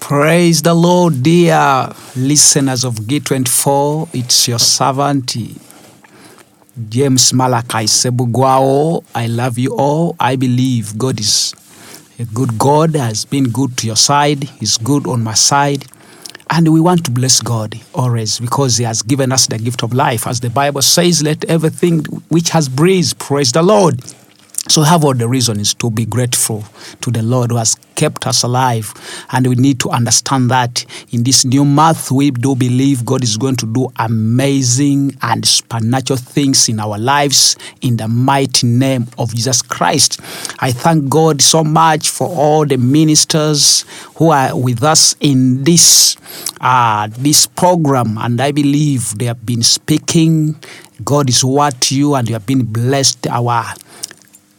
Praise the Lord, dear listeners of G24. It's your servant, James Malachi Sebugwao. I love you all. I believe God is a good God, has been good to your side, He's good on my side. And we want to bless God always because He has given us the gift of life. As the Bible says, let everything which has breathed praise the Lord. So, have all the reasons to be grateful to the Lord who has kept us alive. And we need to understand that in this new month, we do believe God is going to do amazing and supernatural things in our lives in the mighty name of Jesus Christ. I thank God so much for all the ministers who are with us in this uh, this program, and I believe they have been speaking. God is what you, and you have been blessed. Our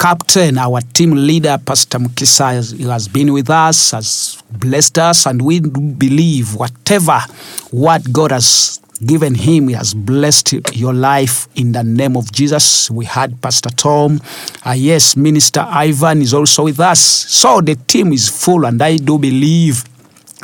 captain, our team leader, Pastor Mukisa, has, has been with us, has blessed us, and we believe whatever what God has given him, he has blessed your life in the name of Jesus. We had Pastor Tom. Uh, yes, Minister Ivan is also with us. So the team is full, and I do believe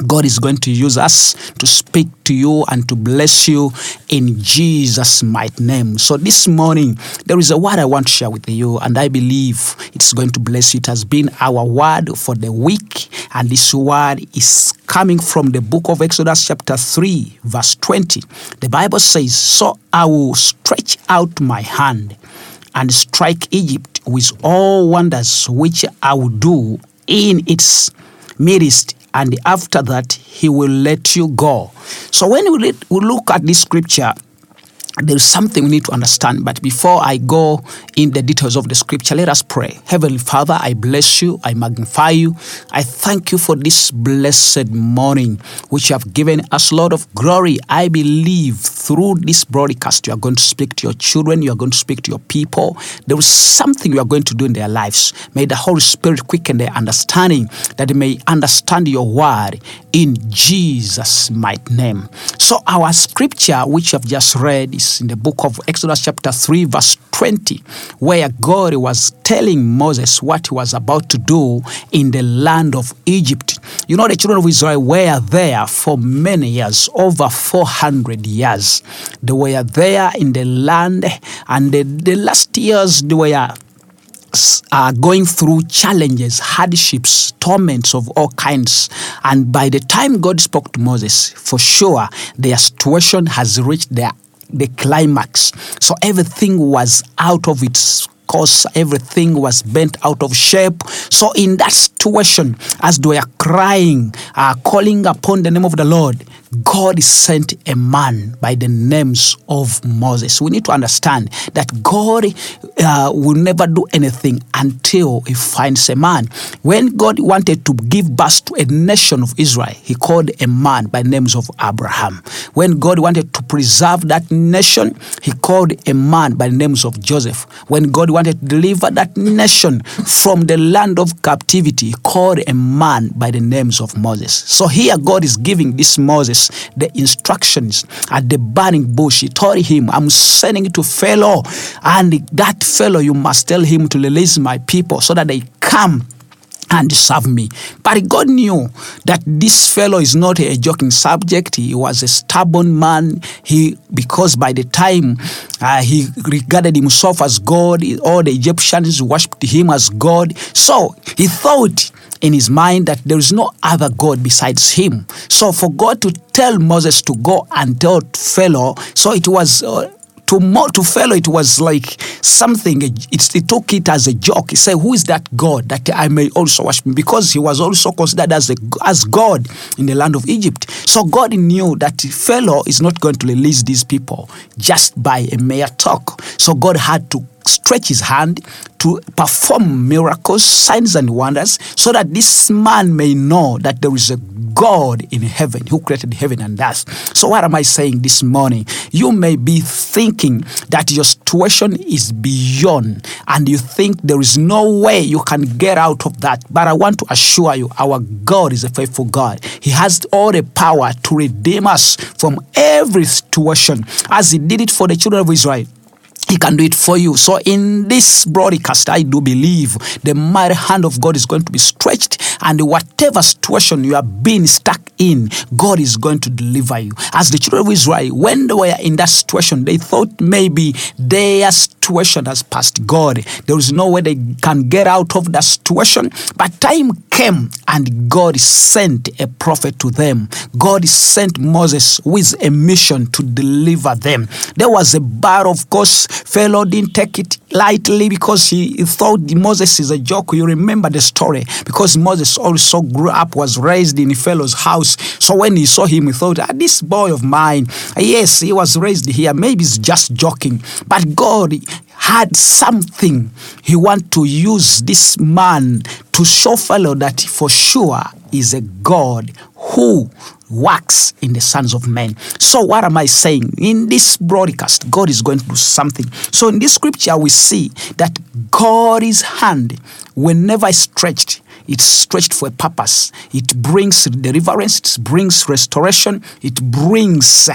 God is going to use us to speak to you and to bless you in Jesus' mighty name. So, this morning, there is a word I want to share with you, and I believe it's going to bless you. It has been our word for the week, and this word is coming from the book of Exodus, chapter 3, verse 20. The Bible says, So I will stretch out my hand and strike Egypt with all wonders which I will do in its midst and after that he will let you go. So when we, look at this scripture, there's something we need to understand. But before I go in the details of the scripture, let us pray. Heavenly Father, I bless you. I magnify you. I thank you for this blessed morning, which you have given us, Lord of glory. I believe through this broadcast, you are going to speak to your children. You are going to speak to your people. There is something you are going to do in their lives. May the Holy Spirit quicken their understanding that they may understand your word in Jesus' mighty name. So our scripture, which you have just read, is in the book of Exodus, chapter 3, verse 20, where God was telling Moses what he was about to do in the land of Egypt. You know, the children of Israel were there for many years, over 400 years. They were there in the land, and the, the last years they were are going through challenges, hardships, torments of all kinds. And by the time God spoke to Moses, for sure their situation has reached their the climax. So everything was out of its course, everything was bent out of shape. So in that situation, as they were crying, uh, calling upon the name of the Lord, God sent a man by the names of Moses. We need to understand that God uh, will never do anything until he finds a man. When God wanted to give birth to a nation of Israel, he called a man by the names of Abraham. When God wanted to preserve that nation, he called a man by the names of Joseph. When God wanted to deliver that nation from the land of captivity, he called a man by the names of Moses. So here God is giving this Moses the instructions at the burning bush. He told him, I'm sending you to Pharaoh, and that fellow you must tell him to release my people so that they come and serve me. But God knew that this fellow is not a joking subject. He was a stubborn man. He because by the time uh, he regarded himself as God, all the Egyptians worshipped him as God. So he thought in his mind that there is no other God besides him. So for God to tell Moses to go and tell Pharaoh, so it was. Uh, to more to Pharaoh, it was like something. It, it took it as a joke. He said, "Who is that God that I may also worship?" Because he was also considered as a, as God in the land of Egypt. So God knew that Pharaoh is not going to release these people just by a mere talk. So God had to stretch his hand to perform miracles, signs, and wonders, so that this man may know that there is a God in heaven who created heaven and earth. So, what am I saying this morning? You may be thinking that your situation is beyond, and you think there is no way you can get out of that. But I want to assure you, our God is a faithful God. He has all the power to redeem us from every situation, as He did it for the children of Israel. He can do it for you. So, in this broadcast, I do believe the mighty hand of God is going to be stretched, and whatever situation you are being stuck in, God is going to deliver you. As the children of Israel, when they were in that situation, they thought maybe they their situation has passed God. There is no way they can get out of that situation. But time came and God sent a prophet to them. God sent Moses with a mission to deliver them. There was a bar, of course, Pharaoh didn't take it lightly because he thought Moses is a joke. You remember the story because Moses also grew up, was raised in Pharaoh's house. So when he saw him, he thought, ah, this boy of mine, yes, he was raised here. Maybe he's just joking. But God had something. He want to use this man to show Pharaoh that for sure is a God who works in the sons of men. So what am I saying? In this broadcast, God is going to do something. So in this scripture, we see that God's hand, whenever stretched, it's stretched for a purpose. It brings deliverance, it brings restoration, it brings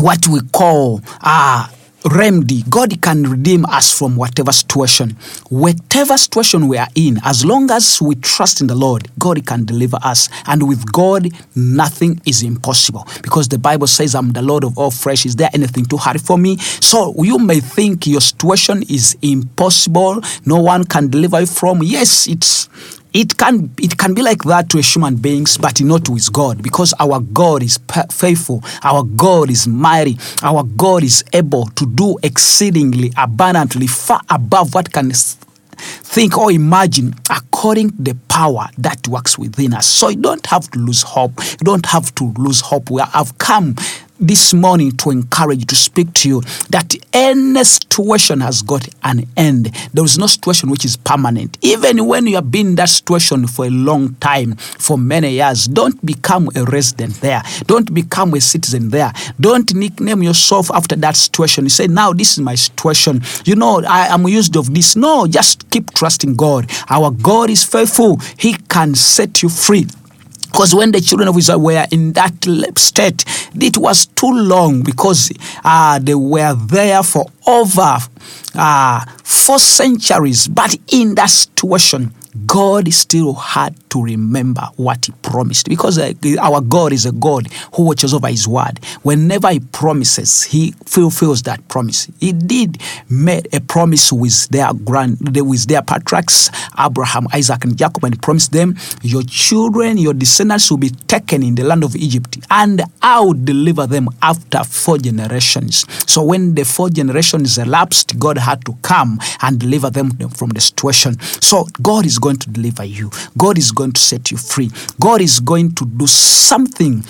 what we call uh, remedy. God can redeem us from whatever situation. Whatever situation we are in, as long as we trust in the Lord, God can deliver us. And with God, nothing is impossible. Because the Bible says, I'm the Lord of all flesh. Is there anything too hard for me? So you may think your situation is impossible, no one can deliver you from. Yes, it's it can it can be like that to human beings but not with god because our god is faithful. Our god is mighty. Our god is able to do exceedingly abundantly far above what can think or imagine according to the power that works within us. So you don't have to lose hope. You don't have to lose hope. We have come this morning to encourage to speak to you that any situation has got an end. There is no situation which is permanent. Even when you have been in that situation for a long time, for many years, don't become a resident there. Don't become a citizen there. Don't nickname yourself after that situation. You say, now this is my situation. You know, I am used of this. No, just keep trusting God. Our God is faithful. He can set you free. Because when the children of Israel were in that state, it was too long because uh, they were there for over uh, four centuries. But in that situation, God still had to remember what He promised because uh, our God is a God who watches over His word. Whenever He promises, He fulfills that promise. He did made a promise with their grand, with their patriarchs Abraham, Isaac, and Jacob, and He promised them, "Your children, your descendants will be taken in the land of Egypt, and I will deliver them after four generations." So when the four generations elapsed, God had to come and deliver them from the situation. So God is going to deliver you. God is going to set you free. God is going to do something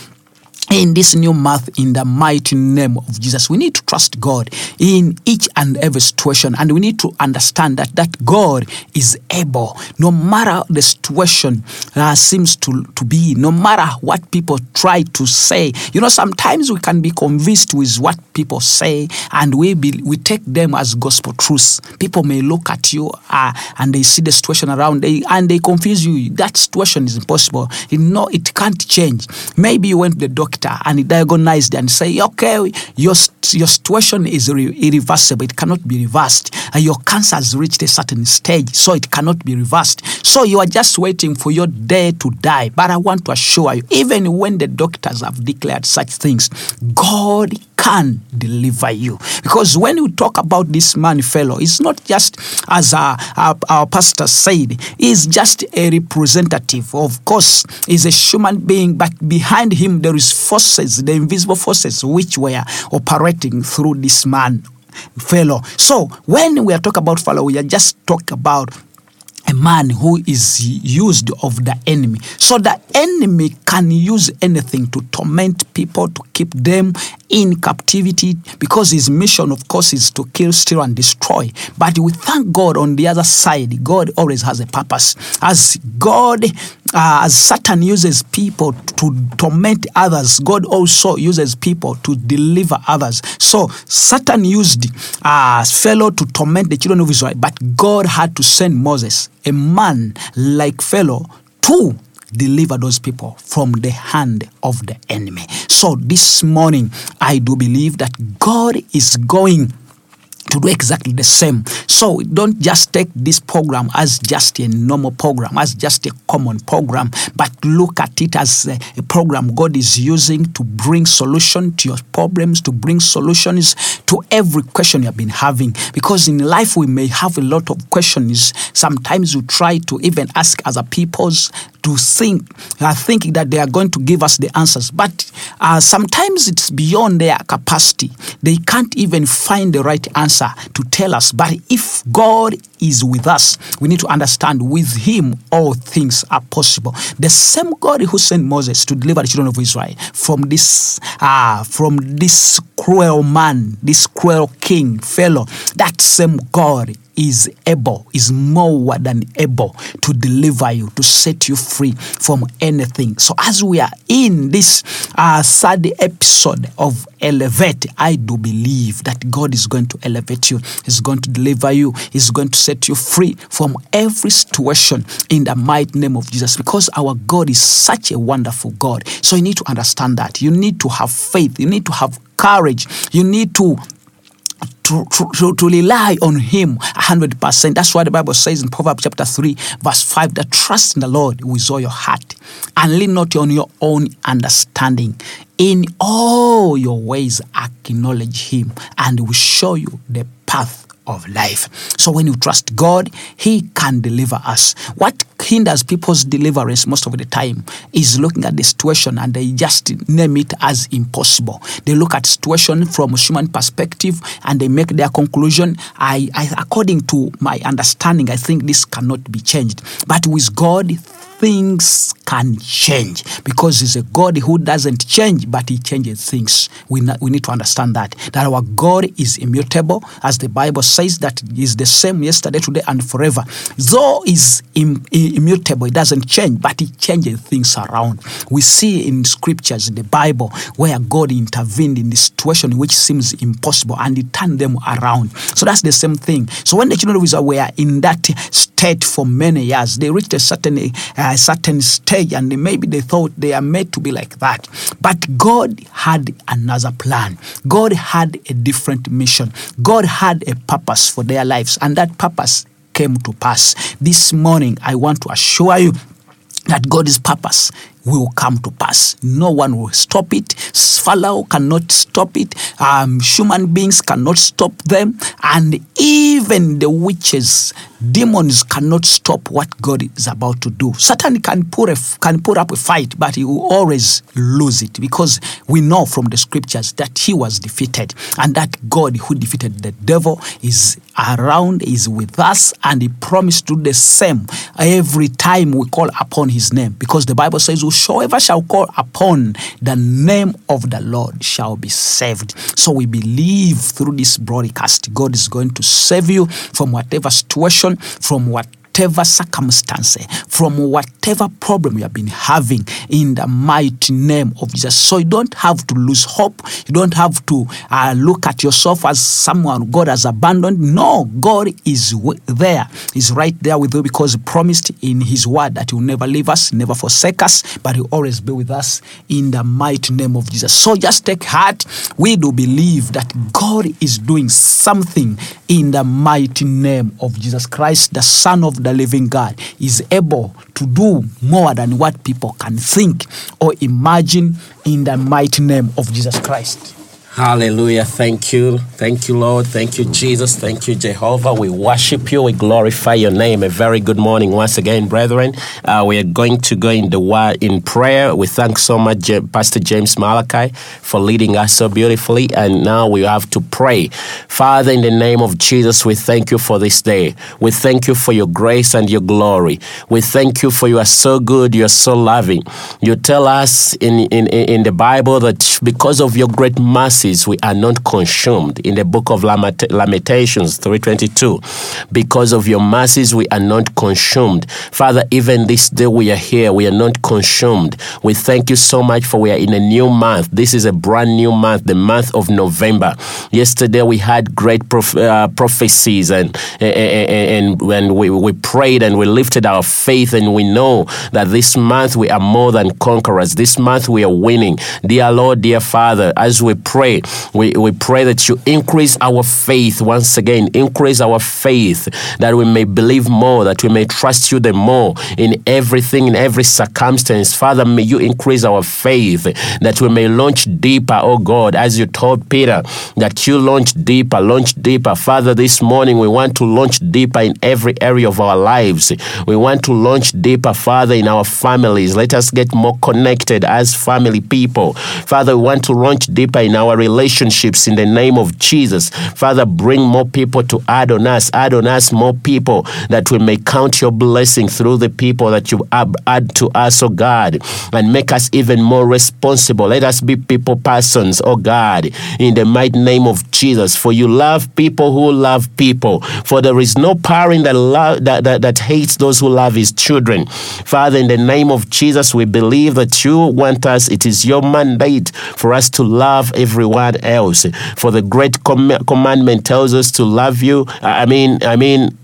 in this new month in the mighty name of Jesus. We need to trust God in each and every situation and we need to understand that that God is able no matter the situation uh, seems to, to be, no matter what people try to say. You know, sometimes we can be convinced with what people say and we be, we take them as gospel truths. People may look at you uh, and they see the situation around they, and they confuse you. That situation is impossible. You know, it can't change. Maybe you went to the doctor doctor and diagnosed and say, okay, your, your situation is irreversible. It cannot be reversed. And your cancer has reached a certain stage, so it cannot be reversed. So you are just waiting for your day to die. But I want to assure you, even when the doctors have declared such things, God can deliver you. Because when you talk about this man Pharaoh, it's not just as our, our, our pastor said, he's just a representative. Of course, he's a human being, but behind him there is forces, the invisible forces which were operating through this man Pharaoh. So when we are talking about Pharaoh, we are just talking about a man who is used of the enemy. So the enemy can use anything to torment people, to keep them in captivity, because his mission, of course, is to kill, steal, and destroy. But we thank God on the other side, God always has a purpose. As God, uh, as Satan uses people to torment others, God also uses people to deliver others. So Satan used uh, Pharaoh to torment the children of Israel, but God had to send Moses a man like Pharaoh to deliver those people from the hand of the enemy. So this morning, I do believe that God is going to do exactly the same. So don't just take this program as just a normal program, as just a common program, but look at it as a, a program God is using to bring solution to your problems, to bring solutions to every question you have been having. Because in life we may have a lot of questions. Sometimes we try to even ask other people's to think, are thinking that they are going to give us the answers. But uh, sometimes it's beyond their capacity. They can't even find the right answer to tell us. But if God is with us, we need to understand with Him all things are possible. The same God who sent Moses to deliver the children of Israel from this, uh, from this cruel man, this cruel king, Pharaoh, that same God is able, is more than able to deliver you, to set you free from anything. So, as we are in this uh, third episode of Elevate, I do believe that God is going to elevate you, He's going to deliver you, He's going to set you free from every situation in the mighty name of Jesus because our God is such a wonderful God. So, you need to understand that. You need to have faith, you need to have courage, you need to to, to, to, rely on Him 100%. That's why the Bible says in Proverbs chapter 3, verse 5, that trust in the Lord with all your heart and lean not on your own understanding. In all your ways, acknowledge Him, and He will show you the path of life. So when you trust God, He can deliver us. What hinders people's deliverance most of the time is looking at the situation and they just name it as impossible. They look at situation from a human perspective and they make their conclusion. I, I according to my understanding, I think this cannot be changed. But with God, things can change because he's a God who doesn't change, but he changes things. We, we need to understand that. That our God is immutable, as the Bible says, that is the same yesterday, today, and forever. Though is Im, immutable, it doesn't change, but he changes things around. We see in scriptures, in the Bible, where God intervened in the situation which seems impossible and he turned them around. So that's the same thing. So when the children of Israel were in that state for many years, they reached a certain uh, a certain stage and maybe they thought they are made to be like that. But God had another plan. God had a different mission. God had a purpose for their lives, and that purpose came to pass. This morning, I want to assure you that God's purpose will come to pass. No one will stop it. Pharaoh cannot stop it. Um, human beings cannot stop them. And even the witches, demons cannot stop what God is about to do. Satan can put, a, can put up a fight, but he will always lose it because we know from the scriptures that he was defeated and that God who defeated the devil is around, is with us, and he promised to do the same every time we call upon his name because the Bible says, whosoever shall call upon the name of the Lord shall be saved. So we believe through this broadcast, God is going to save you from whatever situation, from what whatever circumstance, from whatever problem you have been having in the mighty name of Jesus. So you don't have to lose hope. You don't have to uh, look at yourself as someone God has abandoned. No, God is there. He's right there with you because He promised in His word that He will never leave us, never forsake us, but He'll always be with us in the mighty name of Jesus. So just take heart. We do believe that God is doing something in the mighty name of Jesus Christ, the Son of the living God is able to do more than what people can think or imagine in the mighty name of Jesus Christ. Hallelujah. Thank you. Thank you, Lord. Thank you, Jesus. Thank you, Jehovah. We worship you. We glorify your name. A very good morning once again, brethren. Uh, we are going to go in the word in prayer. We thank so much Pastor James Malachi for leading us so beautifully. And now we have to pray. Father, in the name of Jesus, we thank you for this day. We thank you for your grace and your glory. We thank you for you are so good, you are so loving. You tell us in, in, in the Bible that because of your great mercy, we are not consumed in the book of lamentations 322 because of your mercies we are not consumed. Father even this day we are here we are not consumed. We thank you so much for we are in a new month. This is a brand new month the month of november. Yesterday we had great prof- uh, prophecies and eh, eh, eh, and when we, we prayed and we lifted our faith and we know that this month we are more than conquerors. This month we are winning. Dear lord dear father as we pray pray. We, we pray that you increase our faith once again, increase our faith that we may believe more, that we may trust you the more in everything, in every circumstance. Father, may you increase our faith that we may launch deeper, oh God, as you told Peter, that you launch deeper, launch deeper. Father, this morning we want to launch deeper in every area of our lives. We want to launch deeper, Father, in our families. Let us get more connected as family people. Father, we want to launch deeper in our relationships in the name of Jesus. Father, bring more people to add on us, add on us more people that we may count your blessing through the people that you add to us, oh God, and make us even more responsible. Let us be people persons, oh God, in the mighty name of Jesus. For you love people who love people. For there is no parent that, love, that, that, that hates those who love his children. Father, in the name of Jesus, we believe that you want us, it is your mandate for us to love everyone else. For the great com- commandment tells us to love you. I mean, I mean,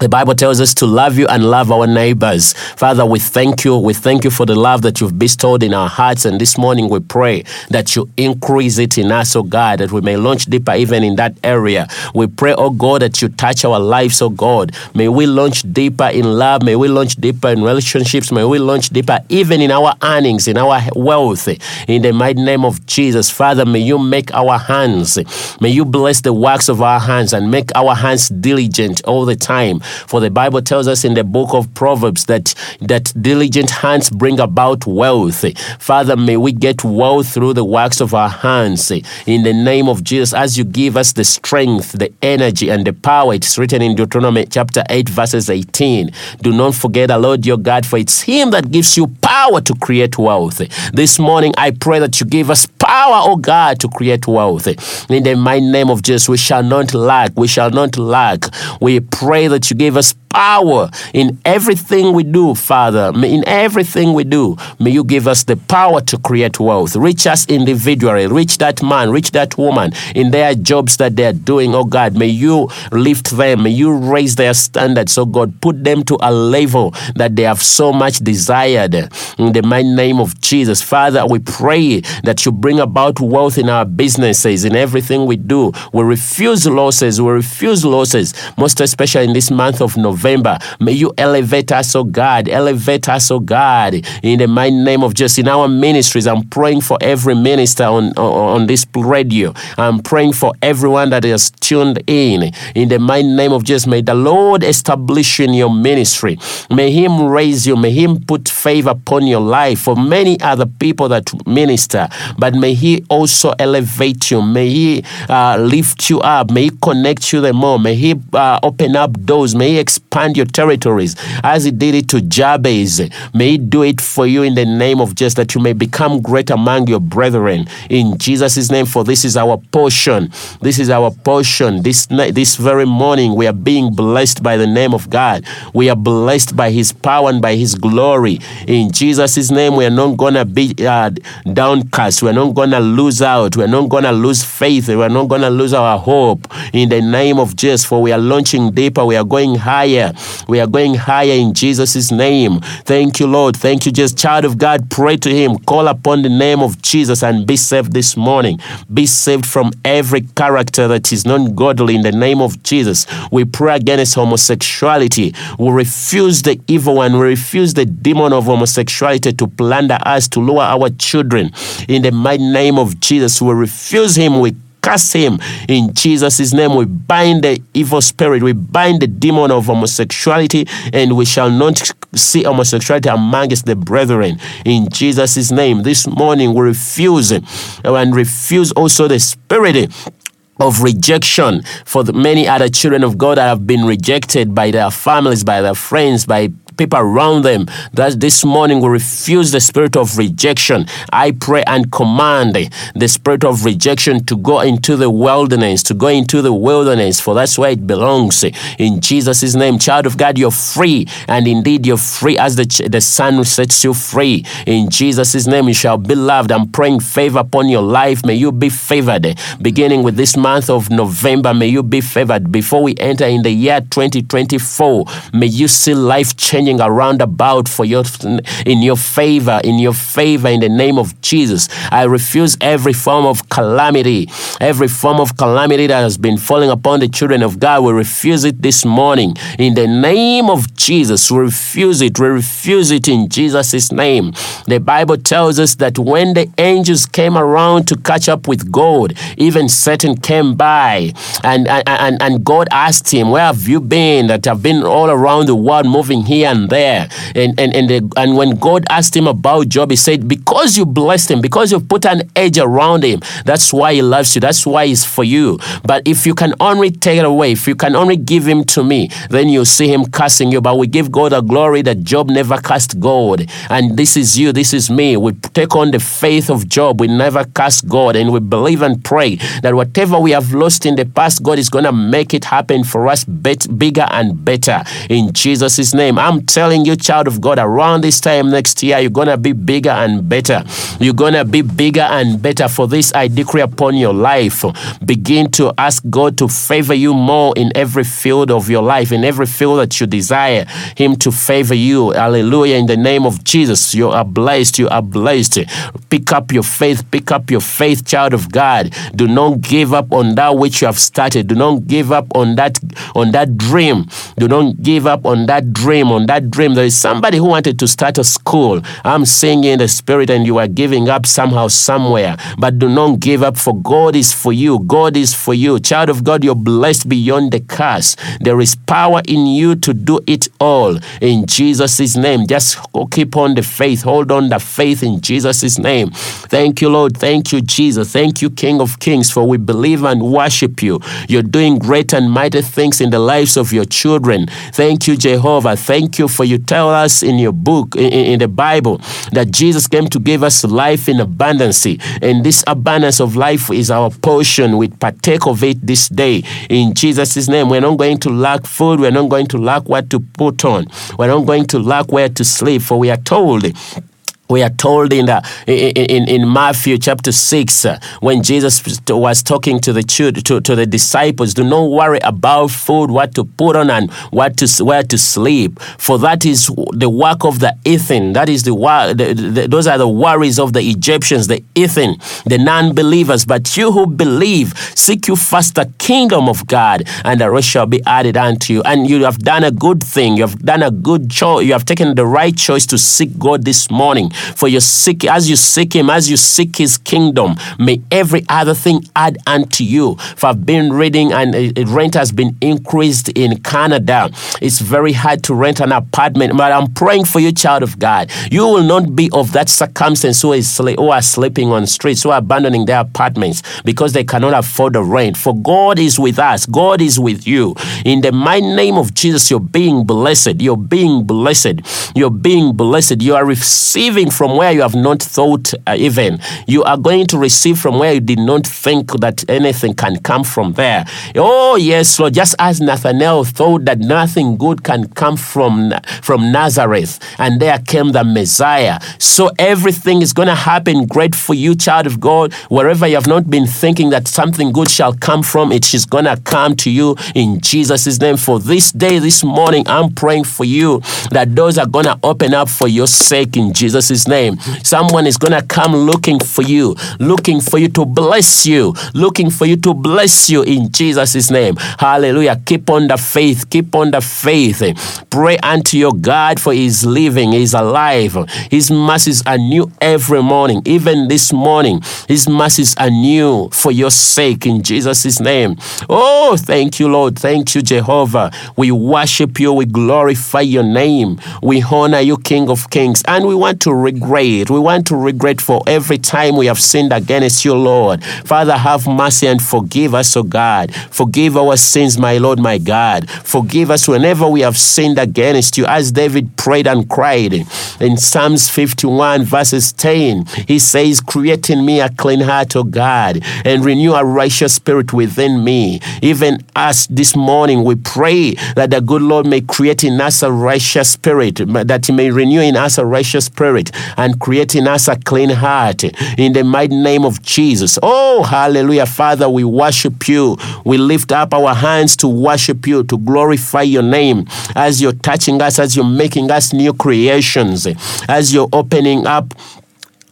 the Bible tells us to love you and love our neighbors. Father, we thank you. We thank you for the love that you've bestowed in our hearts. And this morning we pray that you increase it in us, oh God, that we may launch deeper even in that area. We pray, oh God, that you touch our lives, oh God. May we launch deeper in love. May we launch deeper in relationships. May we launch deeper even in our earnings, in our wealth. In the mighty name of Jesus, Father, may you make our hands, may you bless the works of our hands and make our hands diligent all the time. For the Bible tells us in the book of Proverbs that, that diligent hands bring about wealth. Father, may we get wealth through the works of our hands. In the name of Jesus, as you give us the strength, the energy, and the power, it's written in Deuteronomy chapter 8, verses 18. Do not forget the Lord your God, for it's Him that gives you power to create wealth. This morning, I pray that you give us power, oh God, to create wealth. In the mighty name of Jesus, we shall not lack. We shall not lack. We pray that you give us power in everything we do, Father. In everything we do, may you give us the power to create wealth. Reach us individually. Reach that man, reach that woman in their jobs that they're doing, oh God. May you lift them. May you raise their standards, oh God. Put them to a level that they have so much desired. In the mighty name of Jesus, Father, we pray that you bring about wealth in our businesses, in everything we do. We refuse losses. We refuse losses, most especially in this of November. May you elevate us, oh God. Elevate us, oh God, in the mighty name of Jesus. In our ministries, I'm praying for every minister on, on, on this radio. I'm praying for everyone that is tuned in. In the mighty name of Jesus, may the Lord establish in your ministry. May Him raise you. May Him put favor upon your life for many other people that minister. But may He also elevate you. May He uh, lift you up. May He connect you the more. May He uh, open up doors. May He expand your territories as He did it to Jabez. May He do it for you in the name of Jesus that you may become great among your brethren. In Jesus' name, for this is our portion. This is our portion. This, this very morning, we are being blessed by the name of God. We are blessed by His power and by His glory. In Jesus' name, we are not going to be uh, downcast. We are not going to lose out. We are not going to lose faith. We are not going to lose our hope. In the name of Jesus, for we are launching deeper. We are going higher. We are going higher in Jesus' name. Thank you, Lord. Thank you, just child of God. Pray to Him. Call upon the name of Jesus and be saved this morning. Be saved from every character that is non godly in the name of Jesus. We pray against homosexuality. We refuse the evil one. We refuse the demon of homosexuality to plunder us, to lure our children. In the mighty name of Jesus, we refuse him. We curse him in Jesus' name. We bind the evil spirit, we bind the demon of homosexuality, and we shall not see homosexuality amongst the brethren in Jesus' name. This morning we refuse and refuse also the spirit of rejection for the many other children of God that have been rejected by their families, by their friends, by people around them. That this morning we refuse the spirit of rejection. I pray and command the spirit of rejection to go into the wilderness, to go into the wilderness, for that's where it belongs. In Jesus' name, child of God, you're free, and indeed you're free as the, the Son sets you free. In Jesus' name, you shall be loved. I'm praying favor upon your life. May you be favored. Beginning with this month of November, may you be favored. Before we enter in the year 2024, may you see life change around about for your in your favor, in your favor in the name of Jesus. I refuse every form of calamity, every form of calamity that has been falling upon the children of God. We refuse it this morning in the name of Jesus. We refuse it. We refuse it in Jesus' name. The Bible tells us that when the angels came around to catch up with God, even Satan came by and, and, and God asked him, Where have you been? That have been all around the world, moving here and there. And, and, and, the, and when God asked him about Job, he said, Because you blessed him, because you put an edge around him, that's why he loves you. That's why he's for you. But if you can only take it away, if you can only give him to me, then you see him cursing you. But we give God a glory that Job never cursed God. And this is you, this is me. We take on the faith of Job. We never curse God. And we believe and pray that whatever we have lost in the past, God is going to make it happen for us bet- bigger and better. In Jesus' name. I'm telling you, child of God, around this time next year, you're going to be bigger and better. You're going to be bigger and better. For this, I decree upon your life. Begin to ask God to favor you more in every field of your life, in every field that you desire Him to favor you. Hallelujah. In the name of Jesus, you are blessed. You are blessed. Pick up your faith. Pick up your faith, child of God. Do not give up on that which you have started. Do not give up on that on that dream. Do not give up on that dream. On that dream, there is somebody who wanted to start a school. I'm saying in the spirit, and you are giving up somehow, somewhere. But do not give up, for God is for you. God is for you. Child of God, you're blessed beyond the curse. There is power in you to do it all. In Jesus' name, just keep on the faith. Hold on the faith in Jesus' name. Thank you, Lord. Thank you, Jesus. Thank you, King of Kings, for we believe and worship you. You're doing great and mighty things in the lives of your children. Thank you, Jehovah. Thank you for you tell us in your book, in, in the Bible, that Jesus came to give us life in abundance. And this abundance of life is our portion. We partake of it this day. In Jesus' name, we're not going to lack food. We're not going to lack what to put on. We're not going to lack where to sleep. For we are told we are told in, the, in, in Matthew chapter 6, uh, when Jesus was talking to the, to, to the disciples, do not worry about food, what to put on, and what to, where to sleep. For that is the work of the heathen. That is the, the, the those are the worries of the Egyptians, the heathen, the non believers. But you who believe, seek you first the kingdom of God, and the rest shall be added unto you. And you have done a good thing. You have done a good choice. You have taken the right choice to seek God this morning. For you seek, as you seek Him, as you seek His kingdom, may every other thing add unto you. For I've been reading, and uh, uh, rent has been increased in Canada. It's very hard to rent an apartment, but I'm praying for you, child of God. You will not be of that circumstance who is who are sleeping on streets, who are abandoning their apartments because they cannot afford the rent. For God is with us. God is with you. In the mighty name of Jesus, you're being blessed. You're being blessed. You're being blessed. You are receiving from where you have not thought uh, even. You are going to receive from where you did not think that anything can come from there. Oh, yes, Lord. Just as Nathanael thought that nothing good can come from, from Nazareth, and there came the Messiah. So everything is going to happen great for you, child of God. Wherever you have not been thinking that something good shall come from, it is going to come to you in Jesus' name. For this day, this morning, I'm praying for you that doors are going to open up for your sake in Jesus' name. Someone is going to come looking for you, looking for you to bless you, looking for you to bless you in Jesus' name. Hallelujah. Keep on the faith. Keep on the faith. Pray unto your God for his living, He's alive. His mercies are new every morning. Even this morning, His mercies are new for your sake in Jesus' name. Oh, thank you, Lord. Thank you, Jehovah. We worship you. We glorify your name. We honor you, King of Kings. And we want to regret. We want to regret for every time we have sinned against you, Lord. Father, have mercy and forgive us, O God. Forgive our sins, my Lord, my God. Forgive us whenever we have sinned against you, as David prayed and cried. In Psalms 51, verses 10, he says, Create in me a clean heart, O God, and renew a righteous spirit within me. Even us this morning, we pray that the good Lord may create in us a righteous spirit, that he may renew in us a righteous spirit, and create in us a clean heart in the mighty name of Jesus. Oh, hallelujah. Father, we worship you. We lift up our hands to worship you, to glorify your name as you're touching us, as you're making us new creations, as you're opening up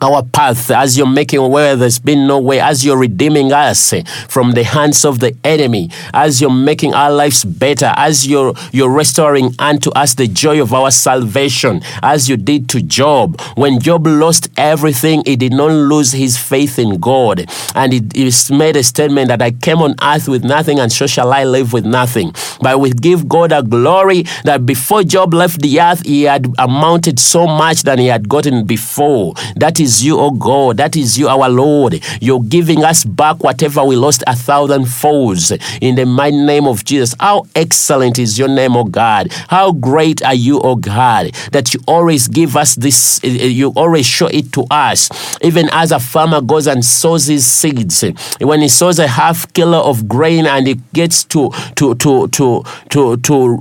our path as you're making where there's been no way, as you're redeeming us from the hands of the enemy, as you're making our lives better, as you're you're restoring unto us the joy of our salvation, as you did to Job. When Job lost everything, he did not lose his faith in God. And he, he made a statement that I came on earth with nothing, and so shall I live with nothing. But we give God a glory that before Job left the earth, he had amounted so much than he had gotten before. That is you, O God. That is you, our Lord. You're giving us back whatever we lost a thousand folds in the mighty name of Jesus. How excellent is your name, O God. How great are you, O God, that you always give us this, eh, you always show it to us. Even as a farmer goes and sows his seeds, when he sows a half kilo of grain and it gets to to to to to to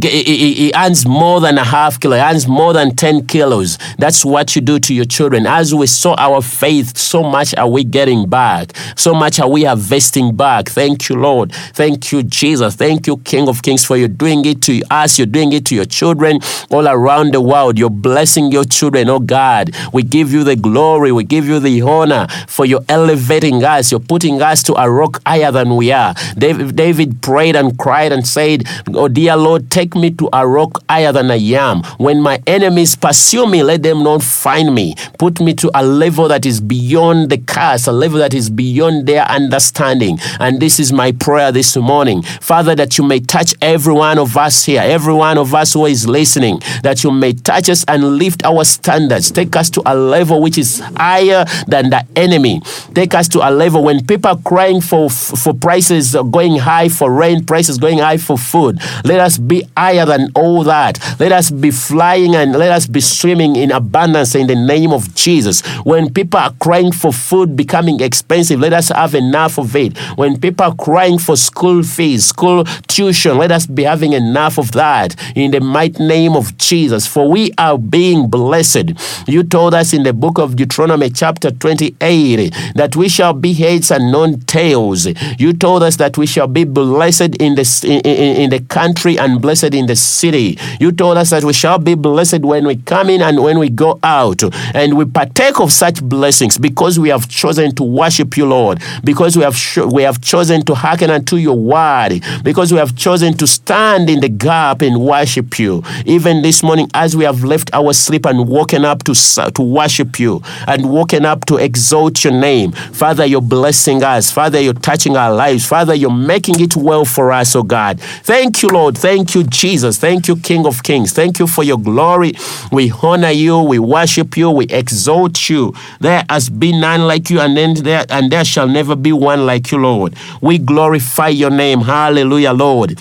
he earns more than a half kilo, he earns more than 10 kilos. That's what you do to your children. As we sow our faith, so much are we getting back. So much are we harvesting back. Thank you, Lord. Thank you, Jesus. Thank you, King of Kings, for you doing it to us. You're doing it to your children all around the world. You're blessing your children, oh God. We give you the glory. We give you the honor for you elevating us. You're putting us to a rock higher than we are. David, David prayed and cried and said, Oh, dear Lord, Take me to a rock higher than I am. When my enemies pursue me, let them not find me. Put me to a level that is beyond the curse, a level that is beyond their understanding. And this is my prayer this morning. Father, that you may touch every one of us here, every one of us who is listening, that you may touch us and lift our standards. Take us to a level which is higher than the enemy. Take us to a level when people are crying for, for prices going high, for rent, prices going high for food. Let us be higher than all that. Let us be flying and let us be swimming in abundance in the name of Jesus. When people are crying for food becoming expensive, let us have enough of it. When people are crying for school fees, school tuition, let us be having enough of that in the mighty name of Jesus. For we are being blessed. You told us in the book of Deuteronomy, chapter 28, that we shall be heads and not tails. You told us that we shall be blessed in the, in, in, in the country and blessed in the city. You told us that we shall be blessed when we come in and when we go out. And we partake of such blessings because we have chosen to worship you, Lord, because we have, we have chosen to hearken unto your word, because we have chosen to stand in the gap and worship you. Even this morning, as we have left our sleep and woken up to, to worship you and woken up to exalt your name, Father, you're blessing us. Father, you're touching our lives. Father, you're making it well for us, oh God. Thank you, Lord. Thank Thank you, Jesus. Thank you, King of Kings. Thank you for your glory. We honor you. We worship you. We exalt you. There has been none like you, and then there and there shall never be one like you, Lord. We glorify your name. Hallelujah, Lord.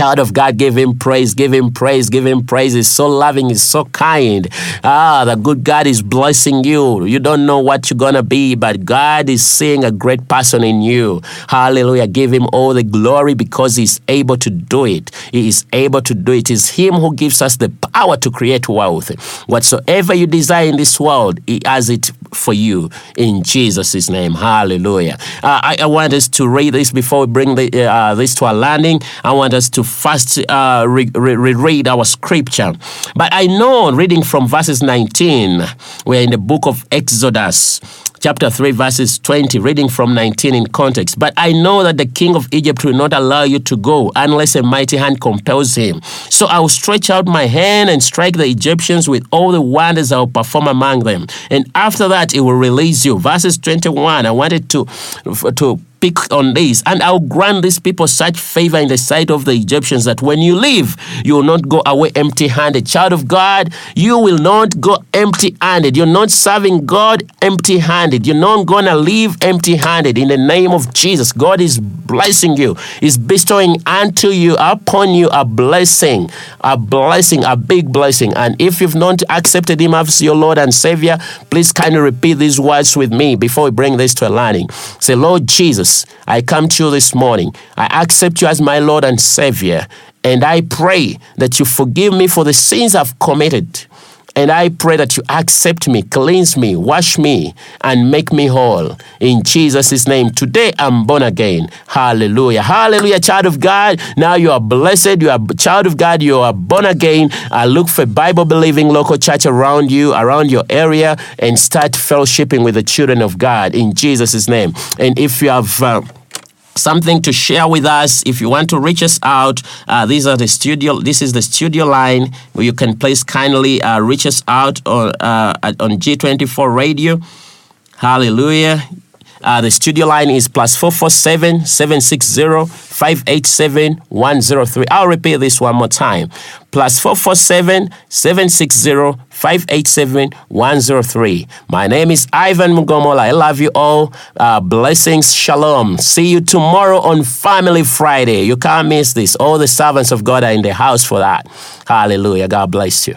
Child of God, give him praise, give him praise, give him praise. He's so loving, he's so kind. Ah, the good God is blessing you. You don't know what you're gonna be, but God is seeing a great person in you. Hallelujah. Give him all the glory because he's able to do it. He is able to do it. It's him who gives us the power to create wealth. Whatsoever you desire in this world, he has it for you in Jesus' name. Hallelujah. Uh, I, I, want us to read this before we bring the, uh, this to a landing. I want us to first uh, re- re- reread our scripture. But I know, reading from verses 19, we're in the book of Exodus chapter 3, verses 20, reading from 19 in context. But I know that the king of Egypt will not allow you to go unless a mighty hand compels him. So I will stretch out my hand and strike the Egyptians with all the wonders I will perform among them. And after that, it will release you. Verses 21, I wanted to, to pick on this, and I'll grant these people such favor in the sight of the Egyptians that when you leave, you will not go away empty handed. Child of God, you will not go empty handed. You're not serving God empty handed. You're not going to leave empty handed in the name of Jesus. God is blessing you, is bestowing unto you, upon you, a blessing, a blessing, a big blessing. And if you've not accepted Him as your Lord and Savior, please kindly repeat these words with me before we bring this to a landing. Say, Lord Jesus, I come to you this morning. I accept you as my Lord and Savior. And I pray that you forgive me for the sins I've committed. And I pray that you accept me, cleanse me, wash me, and make me whole. In Jesus' name. Today I'm born again. Hallelujah. Hallelujah, child of God. Now you are blessed. You are child of God. You are born again. I look for Bible believing local church around you, around your area, and start fellowshipping with the children of God in Jesus' name. And if you have. Uh, something to share with us. If you want to reach us out uh, these are the studio this is the studio line where you can please kindly uh, reach us out on, uh, on g24 radio. Hallelujah uh, the studio line is plus 447 760 587 103. I'll repeat this one more time. Plus 447 760 587 103. My name is Ivan Mugomola. I love you all. Uh, blessings. Shalom. See you tomorrow on Family Friday. You can't miss this. All the servants of God are in the house for that. Hallelujah. God bless you.